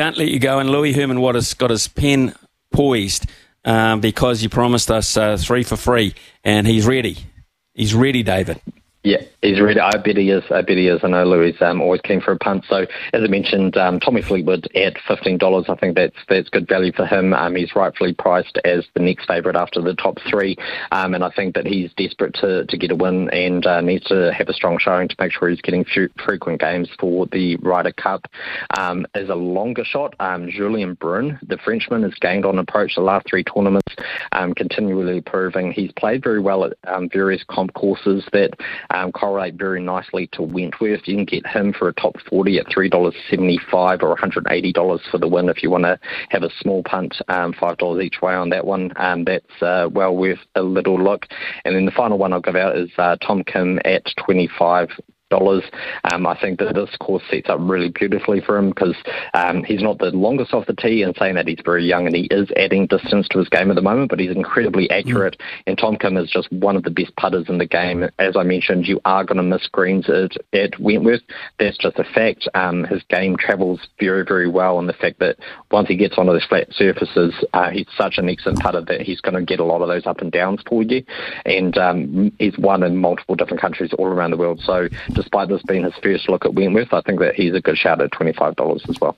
can't let you go. And Louis Herman Watt got his pen poised um, because you promised us uh, three for free, and he's ready. He's ready, David. Yeah, he's ready. I bet he is. I bet he is. I know Louis um, always keen for a punt. So as I mentioned, um, Tommy Fleetwood at fifteen dollars. I think that's that's good value for him. Um, he's rightfully priced as the next favourite after the top three, um, and I think that he's desperate to, to get a win and uh, needs to have a strong showing to make sure he's getting frequent games for the Ryder Cup. Um, as a longer shot, um, Julien Brun, the Frenchman, has gained on approach the last three tournaments, um, continually proving he's played very well at um, various comp courses that um, correlate very nicely to Wentworth. You can get him for a top 40 at $3.75 or $180 for the win if you want to have a small punt, um, $5 each way on that one. Um, that's uh, well worth a little look. And then the final one I'll give out is uh, Tom Kim at 25 dollars. Um, I think that this course sets up really beautifully for him because um, he's not the longest off the tee, and saying that he's very young and he is adding distance to his game at the moment, but he's incredibly accurate. Mm. And Tom Kim is just one of the best putters in the game. As I mentioned, you are going to miss greens at, at Wentworth. That's just a fact. Um, his game travels very, very well, and the fact that once he gets onto those flat surfaces, uh, he's such an excellent putter that he's going to get a lot of those up and downs for you. And um, he's won in multiple different countries all around the world. So despite this being his first look at Wentworth, I think that he's a good shout at $25 as well.